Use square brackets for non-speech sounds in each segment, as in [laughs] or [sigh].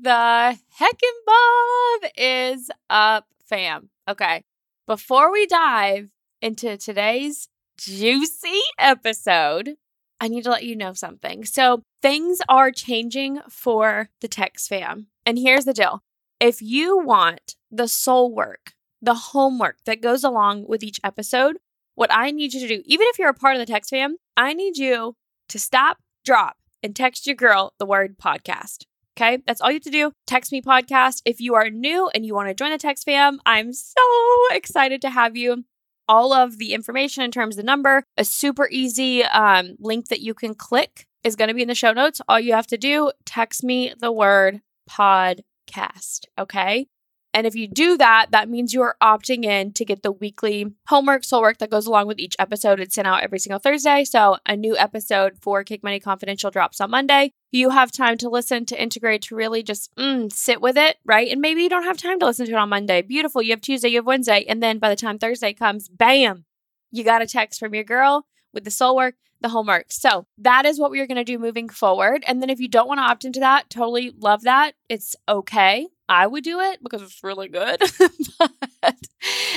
the heckin' Bob is up, fam. Okay. Before we dive into today's juicy episode, I need to let you know something. So, things are changing for the text fam. And here's the deal if you want the soul work, the homework that goes along with each episode, what I need you to do, even if you're a part of the text fam, I need you to stop, drop, and text your girl the word podcast. Okay, that's all you have to do. Text me podcast. If you are new and you want to join the text fam, I'm so excited to have you. All of the information in terms of the number, a super easy um, link that you can click is going to be in the show notes. All you have to do, text me the word podcast. Okay. And if you do that, that means you are opting in to get the weekly homework, soul work that goes along with each episode. It's sent out every single Thursday. So a new episode for Cake Money Confidential drops on Monday. You have time to listen, to integrate, to really just mm, sit with it, right? And maybe you don't have time to listen to it on Monday. Beautiful. You have Tuesday, you have Wednesday. And then by the time Thursday comes, bam, you got a text from your girl with the soul work, the homework. So that is what we are going to do moving forward. And then if you don't want to opt into that, totally love that. It's okay. I would do it because it's really good. [laughs] but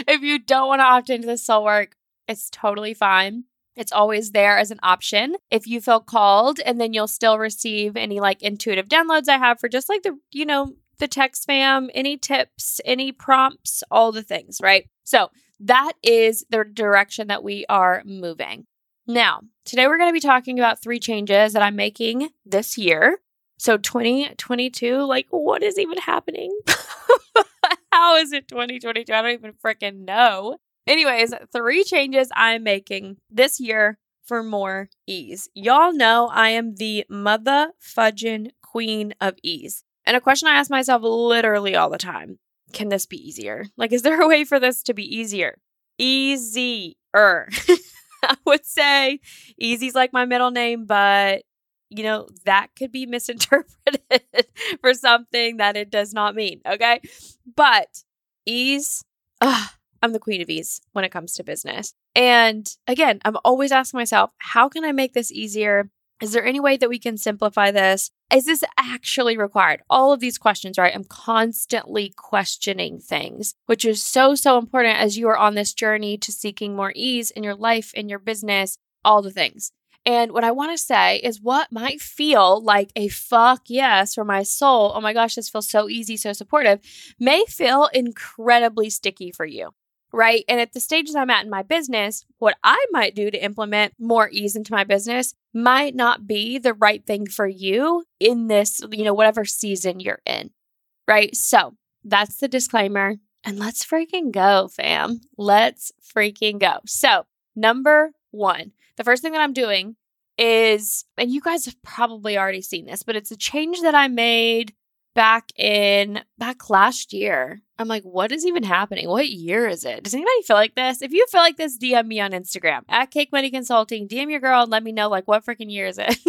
if you don't want to opt into the soul work, it's totally fine. It's always there as an option if you feel called, and then you'll still receive any like intuitive downloads I have for just like the, you know, the text fam, any tips, any prompts, all the things, right? So that is the direction that we are moving. Now, today we're going to be talking about three changes that I'm making this year. So 2022, like what is even happening? [laughs] How is it 2022? I don't even freaking know. Anyways, three changes I'm making this year for more ease. Y'all know I am the mother fudging queen of ease. And a question I ask myself literally all the time can this be easier? Like, is there a way for this to be easier? Easier. [laughs] I would say easy's like my middle name, but you know, that could be [laughs] misinterpreted for something that it does not mean. Okay. But ease, ugh, I'm the queen of ease when it comes to business. And again, I'm always asking myself, how can I make this easier? Is there any way that we can simplify this? Is this actually required? All of these questions, right? I'm constantly questioning things, which is so, so important as you are on this journey to seeking more ease in your life, in your business, all the things. And what I want to say is what might feel like a fuck yes for my soul. Oh my gosh, this feels so easy, so supportive, may feel incredibly sticky for you. Right. And at the stages I'm at in my business, what I might do to implement more ease into my business might not be the right thing for you in this, you know, whatever season you're in. Right. So that's the disclaimer. And let's freaking go, fam. Let's freaking go. So, number one, the first thing that I'm doing is, and you guys have probably already seen this, but it's a change that I made back in back last year. I'm like, what is even happening? What year is it? Does anybody feel like this? If you feel like this, DM me on Instagram at Cake Money Consulting. DM your girl and let me know like what freaking year is it? [laughs]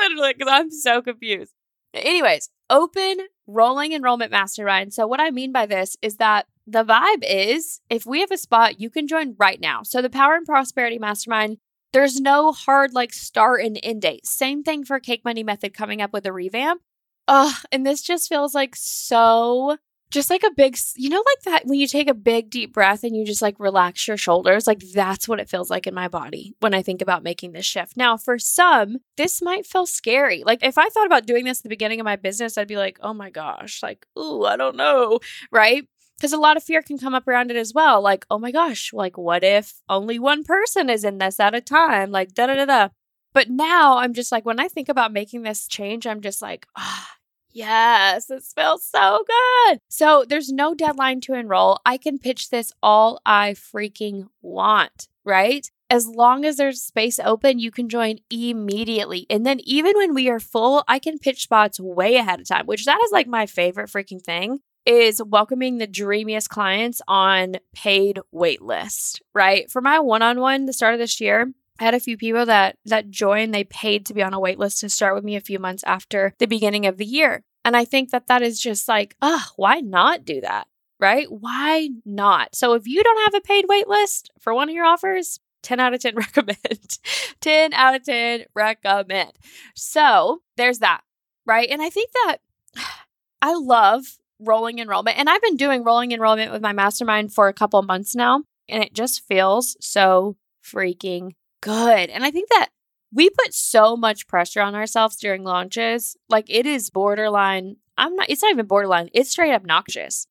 Literally, because I'm so confused. Anyways, open rolling enrollment mastermind. So what I mean by this is that the vibe is if we have a spot, you can join right now. So the Power and Prosperity Mastermind, there's no hard like start and end date. Same thing for Cake Money Method coming up with a revamp. Ugh, and this just feels like so just like a big, you know, like that when you take a big deep breath and you just like relax your shoulders, like that's what it feels like in my body when I think about making this shift. Now, for some, this might feel scary. Like if I thought about doing this at the beginning of my business, I'd be like, oh my gosh, like, ooh, I don't know. Right because a lot of fear can come up around it as well. Like, oh my gosh, like, what if only one person is in this at a time? Like, da da da da. But now I'm just like, when I think about making this change, I'm just like, ah, oh, Yes, this feels so good. So there's no deadline to enroll. I can pitch this all I freaking want, right? As long as there's space open, you can join immediately. And then even when we are full, I can pitch spots way ahead of time, which that is like my favorite freaking thing is welcoming the dreamiest clients on paid waitlist, right? For my one-on-one the start of this year, I had a few people that that joined. They paid to be on a wait list to start with me a few months after the beginning of the year. And I think that that is just like, oh, why not do that? Right? Why not? So if you don't have a paid wait list for one of your offers, 10 out of 10 [laughs] recommend. 10 out of 10 recommend. So there's that. Right. And I think that [sighs] I love rolling enrollment. And I've been doing rolling enrollment with my mastermind for a couple months now. And it just feels so freaking good. And I think that we put so much pressure on ourselves during launches. Like it is borderline, I'm not, it's not even borderline, it's straight obnoxious,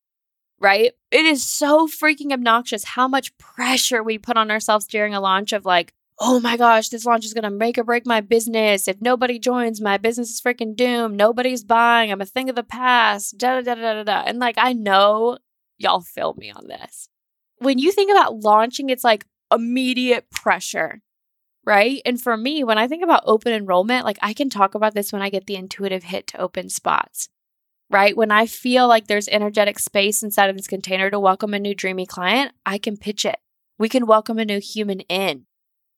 right? It is so freaking obnoxious how much pressure we put on ourselves during a launch of like, oh my gosh, this launch is going to make or break my business. If nobody joins, my business is freaking doomed. Nobody's buying. I'm a thing of the past. Da da da da da da. And like, I know y'all feel me on this. When you think about launching, it's like immediate pressure right? And for me, when I think about open enrollment, like I can talk about this when I get the intuitive hit to open spots, right? When I feel like there's energetic space inside of this container to welcome a new dreamy client, I can pitch it. We can welcome a new human in,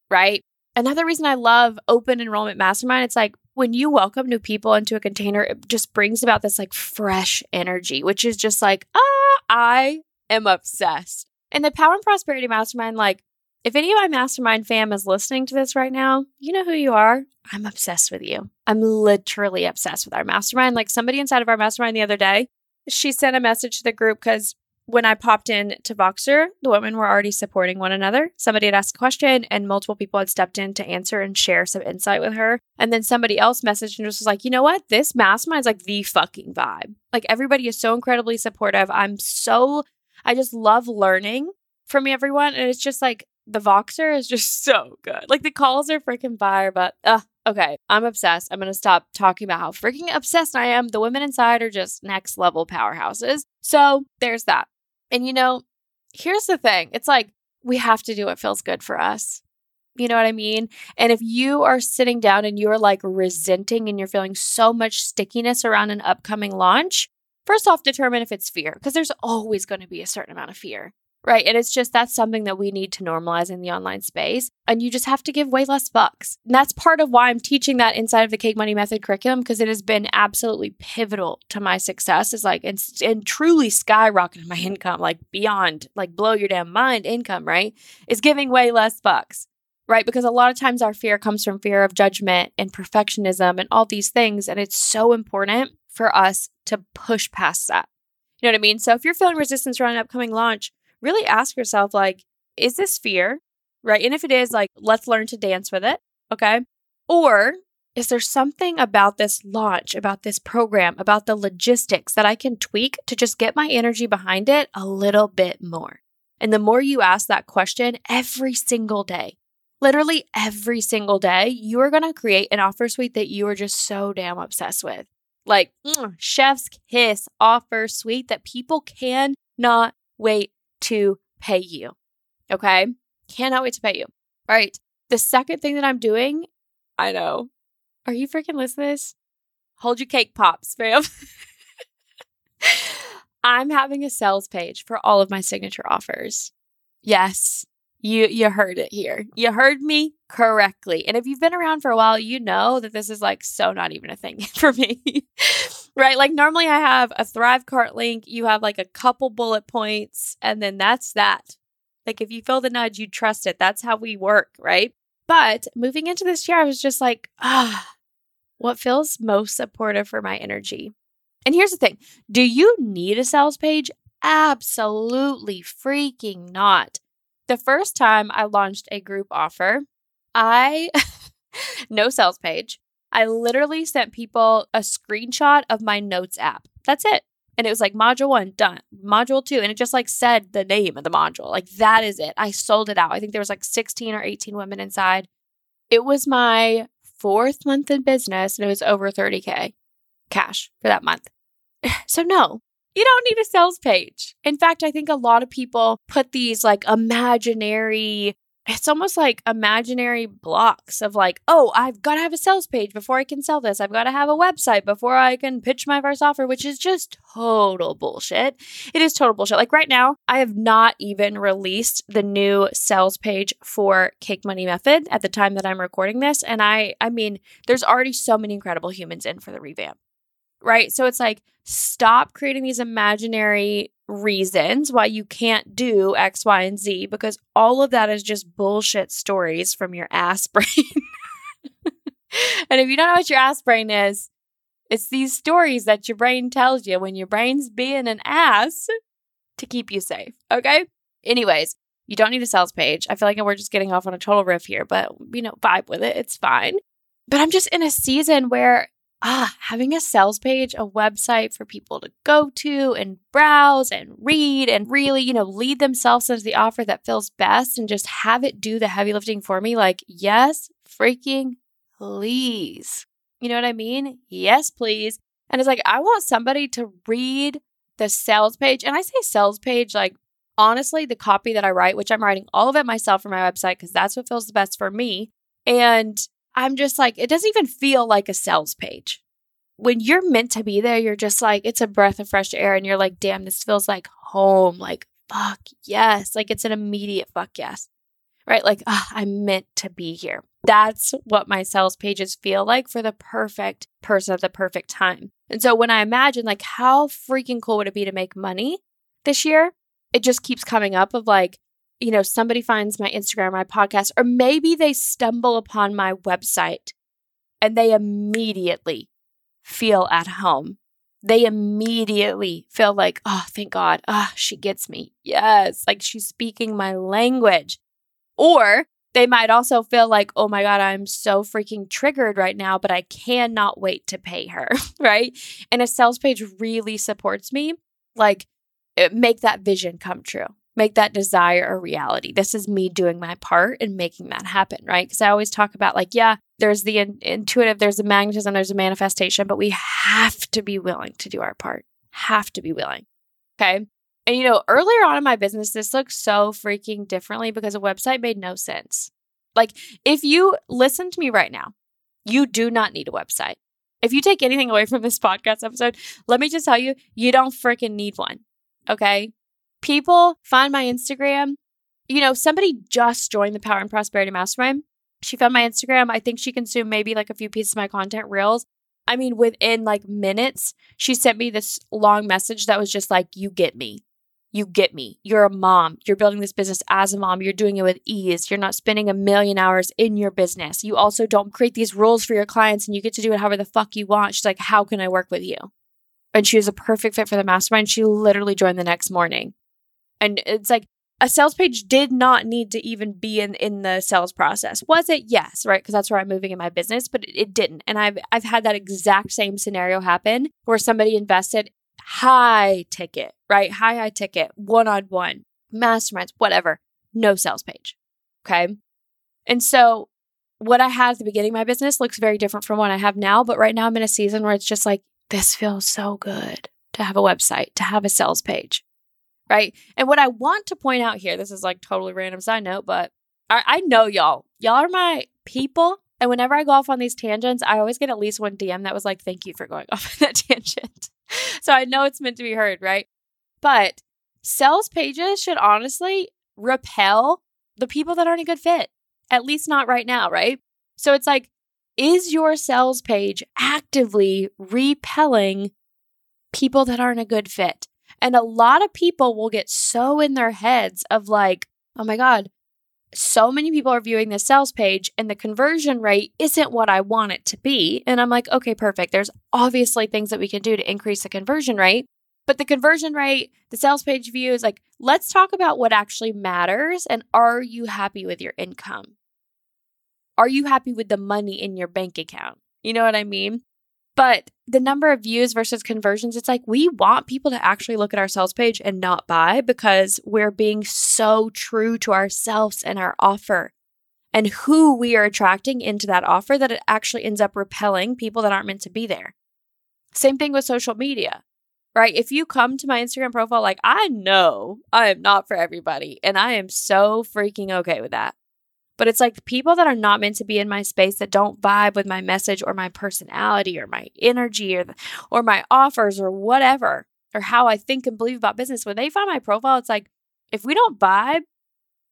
right? Another reason I love open enrollment mastermind, it's like when you welcome new people into a container, it just brings about this like fresh energy, which is just like, ah, I am obsessed. And the Power and Prosperity Mastermind, like if any of my mastermind fam is listening to this right now, you know who you are. I'm obsessed with you. I'm literally obsessed with our mastermind. Like somebody inside of our mastermind the other day, she sent a message to the group because when I popped in to Voxer, the women were already supporting one another. Somebody had asked a question and multiple people had stepped in to answer and share some insight with her. And then somebody else messaged and just was like, you know what? This mastermind is like the fucking vibe. Like everybody is so incredibly supportive. I'm so, I just love learning from everyone. And it's just like, the Voxer is just [laughs] so good. Like the calls are freaking fire, but uh, okay, I'm obsessed. I'm gonna stop talking about how freaking obsessed I am. The women inside are just next level powerhouses. So there's that. And you know, here's the thing it's like we have to do what feels good for us. You know what I mean? And if you are sitting down and you're like resenting and you're feeling so much stickiness around an upcoming launch, first off, determine if it's fear, because there's always going to be a certain amount of fear. Right. And it's just that's something that we need to normalize in the online space. And you just have to give way less bucks. And that's part of why I'm teaching that inside of the Cake Money Method curriculum because it has been absolutely pivotal to my success. Is like and, and truly skyrocketing my [laughs] income, like beyond like blow your damn mind income, right? Is giving way less bucks. Right. Because a lot of times our fear comes from fear of judgment and perfectionism and all these things. And it's so important for us to push past that. You know what I mean? So if you're feeling resistance around an upcoming launch, really ask yourself, like, is this fear? Right. And if it is, like, let's learn to dance with it. Okay. Or is there something about this launch, about this program, about the logistics that I can tweak to just get my energy behind it a little bit more? And the more you ask that question every single day, literally every single day, you are going to create an offer suite that you are just so damn obsessed with. Like, mm, chef's kiss offer suite that people cannot wait to pay you. Okay. Cannot wait to pay you. All right. The second thing that I'm doing, I know. Are you freaking listening this? Hold your cake pops, fam. [laughs] I'm having a sales page for all of my signature offers. Yes, you you heard it here. You heard me correctly. And if you've been around for a while, you know that this is like so not even a thing [laughs] for me right? Like normally I have a Thrivecart link, you have like a couple bullet points, and then that's that. Like if you feel the nudge, you trust it. That's how we work, right? But moving into this year, I was just like, ah, what feels most supportive for my energy? And here's the thing do you need a sales page? Absolutely freaking not. The first time I launched a group offer, I, [laughs] no sales page, I literally sent people a screenshot of my notes app. That's it. And it was like module one, done. Module two. And it just like said the name of the module. Like that is it. I sold it out. I think there was like 16 or 18 women inside. It was my fourth month in business and it was over 30K. cash for that month. [sighs] So, no, you don't need a sales page. In fact, I think a lot of people put these like imaginary it's almost like imaginary blocks of like, oh, I've got to have a sales page before I can sell this. I've got to have a website before I can pitch my first offer, which is just total bullshit. It is total bullshit. Like right now, I have not even released the new sales page for Cake Money Method at the time that I'm recording this. And I, I mean, there's already so many incredible humans in for the revamp right? So it's like, stop creating these imaginary reasons why you can't do X, Y, and Z because all of that is just bullshit stories from your ass [laughs] brain. and if you don't know what your ass brain is, it's these stories that your brain tells you when your brain's being an ass to keep you safe. Okay. Anyways, you don't need a sales page. I feel like we're just getting off on a total riff here, but you know, vibe with it. It's fine. But I'm just in a season where ah, having a sales page, a website for people to go to and browse and read and really, you know, lead themselves into the offer that feels best and just have it do the heavy lifting for me. Like, yes, freaking please. You know what I mean? Yes, please. And it's like, I want somebody to read the sales page. And I say sales page, like, honestly, the copy that I write, which I'm writing all of it myself for my website because that's what feels the best for me. And I'm just like, it doesn't even feel like a sales page. When you're meant to be there, you're just like, it's a breath of fresh air. And you're like, damn, this feels like home. Like, fuck yes. Like, it's an immediate fuck yes. Right? Like, oh, I'm meant to be here. That's what my sales pages feel like for the perfect person at the perfect time. And so when I imagine, like, how freaking cool would it be to make money this year? It just keeps coming up of like, you know, somebody finds my Instagram, my podcast, or maybe they stumble upon my website and they immediately feel at home. They immediately feel like, oh, thank God. Oh, she gets me. Yes. Like she's speaking my language. Or they might also feel like, oh my God, I'm so freaking triggered right now, but I cannot wait to pay her. [laughs] right. And a sales page really supports me. Like, make that vision come true make that desire a reality. This is me doing my part and making that happen, right? Because I always talk about like, yeah, there's the in- intuitive, there's the magnetism, there's a manifestation, but we have to be willing to do our part. Have to be willing. Okay. And you know, earlier on in my business, this looked so freaking differently because a website made no sense. Like, if you listen to me right now, you do not need a website. If you take anything away from this [laughs] podcast episode, let me just tell you, you don't freaking need one. Okay people find my Instagram. You know, somebody just joined the Power and Prosperity Mastermind. She found my Instagram. I think she consumed maybe like a few pieces of my content reels. I mean, within like minutes, she sent me this long message that was just like, You get me. You get me. You're a mom. You're building this business as a mom. You're doing it with ease. You're not spending a million hours in your business. You also don't create these rules for your clients and you get to do it however the fuck you want. She's like, How can I work with you? And she was a perfect fit for the mastermind. She literally joined the next morning. And it's like a sales page did not need to even be in in the sales process. Was it? Yes, right? Because that's where I'm moving in my business, but it, it didn't. And I've I've had that exact same scenario happen where somebody invested high ticket, right? High high ticket, one on one, masterminds, whatever. No sales page. Okay. And so what I had at the beginning of my business looks very different from what I have now. But right now I'm in a season where it's just like, this feels so good to have a website, to have a sales page right? And what I want to point out here, this is like totally random side note, but I, I know y'all. Y'all are my people. And whenever I go off on these tangents, I always get at least one DM that was like, thank you for going [laughs] off on that tangent. so I know it's meant to be heard, right? But sales pages should honestly repel the people that aren't a good fit, at least not right now, right? So it's like, is your sales page actively repelling people that aren't a good fit? And a lot of people will get so in their heads of like, oh my God, so many people are viewing this sales page and the conversion rate isn't what I want it to be. And I'm like, okay, perfect. There's obviously things that we can do to increase the conversion rate. But the conversion rate, the sales page view is like, let's talk about what actually matters. And are you happy with your income? Are you happy with the money in your bank account? You know what I mean? But the number of views versus conversions, it's like we want people to actually look at our sales page and not buy because we're being so true to ourselves and our offer and who we are attracting into that offer that it actually ends up repelling people that aren't meant to be there. Same thing with social media, right? If you come to my Instagram profile, like I know I am not for everybody, and I am so freaking okay with that. But it's like people that are not meant to be in my space that don't vibe with my message or my personality or my energy or, or my offers or whatever, or how I think and believe about business. When they find my profile, it's like, if we don't vibe,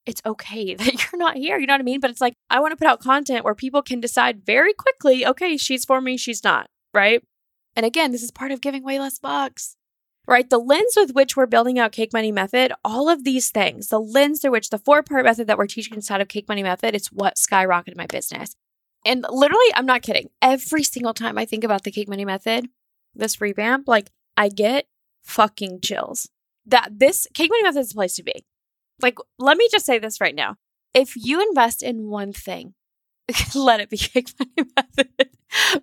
it's okay [laughs] that you're not here. You know what I mean? But it's like, I want to put out content where people can decide very quickly, okay, she's for me, she's not, right? And again, this is part of giving way less bucks, right? The lens with which we're building out Cake Money Method, all of these things, the lens through which the four part method that we're teaching inside of Cake Money Method, it's what skyrocketed my business. And literally, I'm not kidding. Every single time I think about the Cake Money Method, this revamp, like I get fucking chills. That this Cake Money Method is the place to be. Like, let me just say this right now. If you invest in one thing, [laughs] let it be Cake [laughs] Method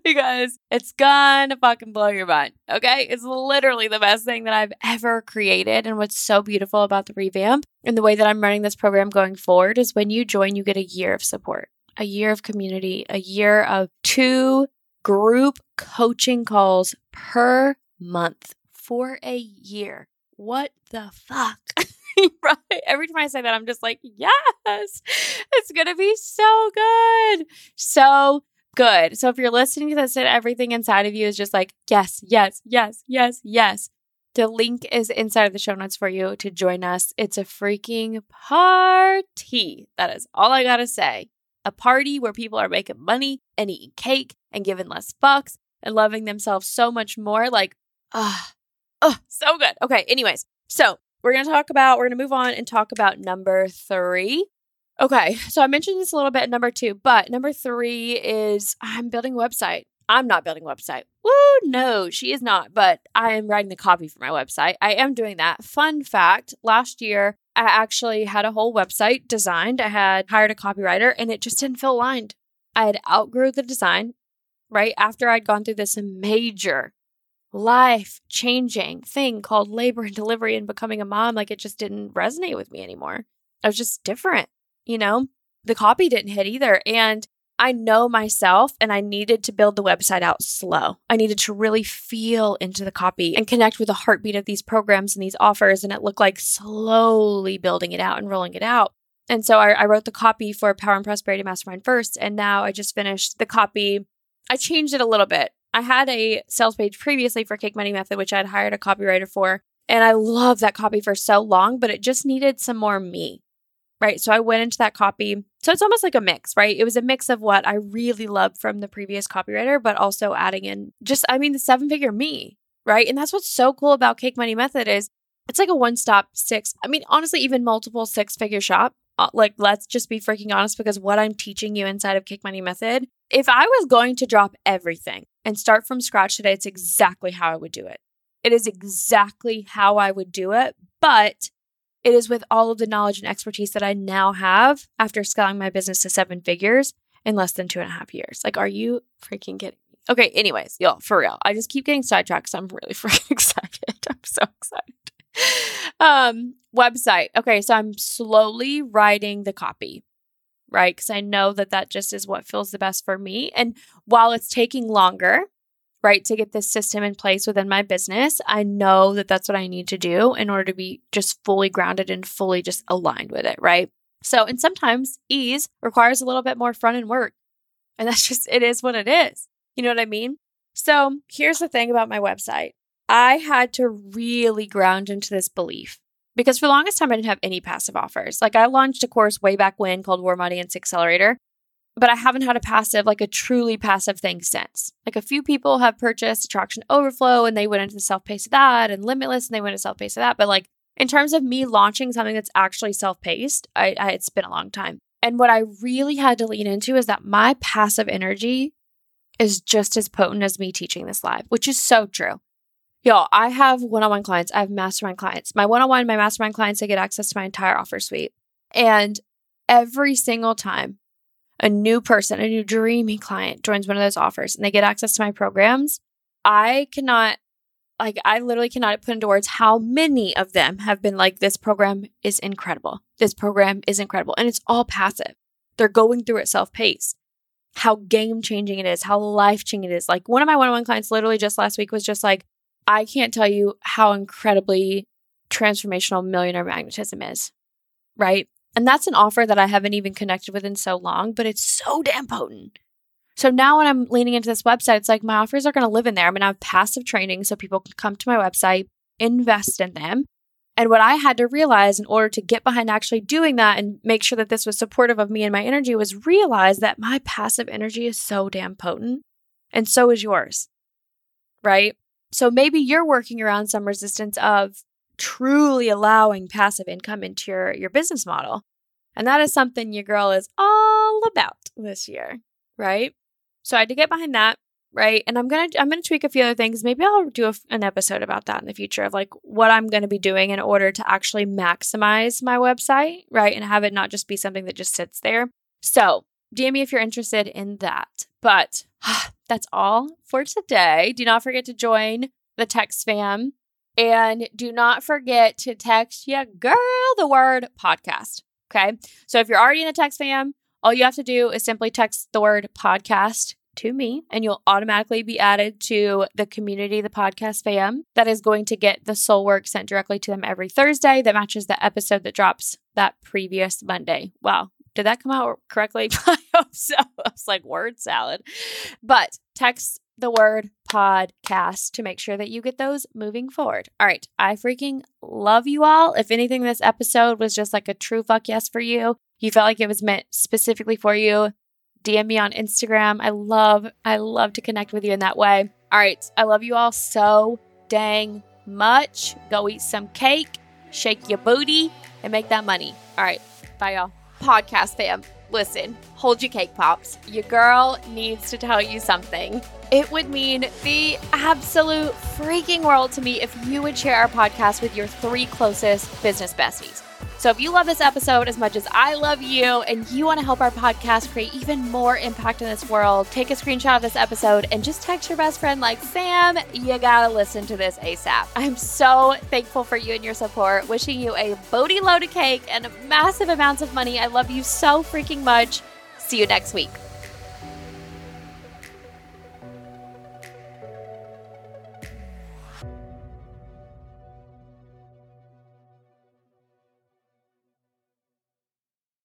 because it's gonna fucking blow your mind. Okay. It's literally the best thing that I've ever created. And what's so beautiful about the revamp and the way that I'm running this program going forward is when you join, you get a year of support, a year of community, a year of two group coaching calls per month for a year. What the fuck? [laughs] [laughs] right? Every time I say that, I'm just like, yes, it's going to be so good. So good. So if you're listening to this and everything inside of you is just like, yes, yes, yes, yes, yes. The link is inside of the show notes for you to join us. It's a freaking party. That is all I got to say. A party where people are making money and eating cake and giving less fucks and loving themselves so much more. Like, ah, oh, so good. Okay, anyways, so we're going to talk about, we're going to move on and talk about number three. Okay, so I mentioned this a little bit in number two, but number three is I'm building a website. I'm not building a website. Woo, no, she is not, but I am writing the copy for my website. I am doing that. Fun fact last year, I actually had a whole website designed. I had hired a copywriter and it just didn't feel aligned. I had outgrew the design right after I'd gone through this major life changing thing called labor and delivery and becoming a mom, like it just didn't resonate with me anymore. I was just different, you know? The copy didn't hit either. And I know myself and I needed to build the website out slow. I needed to really feel into the copy and connect with the heartbeat of these programs and these offers. And it looked like slowly building it out and rolling it out. And so I, I wrote the copy for Power and Prosperity Mastermind first. And now I just finished the copy. I changed it a little bit. I had a sales page previously for Cake Money Method, which I'd hired a copywriter for. And I loved that copy for so long, but it just needed some more me. Right. So I went into that copy. So it's almost like a mix, right? It was a mix of what I really loved from the previous copywriter, but also adding in just, I mean, the seven figure me. Right. And that's what's so cool about Cake Money Method is it's like a one stop six, I mean, honestly, even multiple six figure shop. Uh, like, let's just be freaking honest because what I'm teaching you inside of Cake Money Method, if I was going to drop everything, and start from scratch today, it's exactly how I would do it. It is exactly how I would do it, but it is with all of the knowledge and expertise that I now have after scaling my business to seven figures in less than two and a half years. Like, are you freaking kidding me? Okay, anyways, y'all, for real. I just keep getting sidetracked because I'm really [laughs] freaking excited. [laughs] I'm so excited. Um, website. Okay, so I'm slowly writing the copy right? Because I know that that just is what feels the best for me. And while it's taking longer, right, to get this system in place within my business, I know that that's what I need to do in order to be just fully grounded and fully just aligned with it, right? So, and sometimes ease requires a little bit more front end work. And that's [laughs] just, it is what it is. You know what I mean? So, here's the thing about my website I had to really ground into this belief because for the longest time I didn't have any passive offers. Like I launched a course way back when called Warm Audience Accelerator, but I haven't had a passive, like a truly passive thing since. Like a few people have purchased Attraction Overflow and they went into the self paced of that and Limitless and they went into self paced of that. But like in terms of me launching something that's actually self paced, I, I, it's been a long time. And what I really had to lean into is that my passive energy is just as potent as me teaching this live, which is so true. Y'all, I have one on one clients, I have mastermind clients. My one on one, my mastermind clients, they get access to my entire offer suite. And every single time a new person, a new dreamy client joins one of those offers and they get access to my programs, I cannot, like, I literally cannot put into words how many of them have been like, this program is incredible. This program is incredible. And it's all passive. They're going through it self paced. how game changing it is, how life changing it is. Like one of my one on one clients literally just last week was just like, I can't tell you how incredibly transformational millionaire magnetism is. Right. And that's an offer that I haven't even connected with in so long, but it's so damn potent. So now when I'm leaning into this website, it's like my offers are going to live in there. I'm going to have passive training so people can come to my website, invest in them. And what I had to realize in order to get behind actually doing that and make sure that this was supportive of me and my energy was realize that my passive energy is so damn potent and so is yours. Right? So maybe you're working around some resistance of truly allowing passive income into your, your business model. And that is something your girl is all about this year, right? So I had to get behind that, right? And I'm gonna I'm gonna tweak a few other things. Maybe I'll do a, an episode about that in the future of like what I'm gonna be doing in order to actually maximize my website, right? And have it not just be something that just sits there. So DM me if you're interested in that. But [sighs] that's all for today. Do not forget to join the text fam. And do not forget to text your girl the word podcast. Okay. So if you're already in the text fam, all you have to do is simply text the word podcast to me, and you'll automatically be added to the community, the podcast fam, that is going to get the soul work sent directly to them every Thursday that matches the episode that drops that previous Monday. Wow. Did that come out correctly? [laughs] I hope so. It's like word salad. But text the word podcast to make sure that you get those moving forward. All right. I freaking love you all. If anything, this episode was just like a true fuck yes for you, you felt like it was meant specifically for you, DM me on Instagram. I love, I love to connect with you in that way. All right. I love you all so dang much. Go eat some cake, shake your booty, and make that money. All right. Bye, y'all. Podcast fam, listen, hold your cake pops. Your girl needs to tell you something. It would mean the absolute freaking world to me if you would share our podcast with your three closest business besties. So if you love this episode as much as I love you and you want to help our podcast create even more impact in this world, take a screenshot of this episode and just text your best friend like, Sam, you gotta listen to this ASAP. I'm so thankful for you and your support. Wishing you a boaty load of cake and massive amounts of money. I love you so freaking much. See you next week.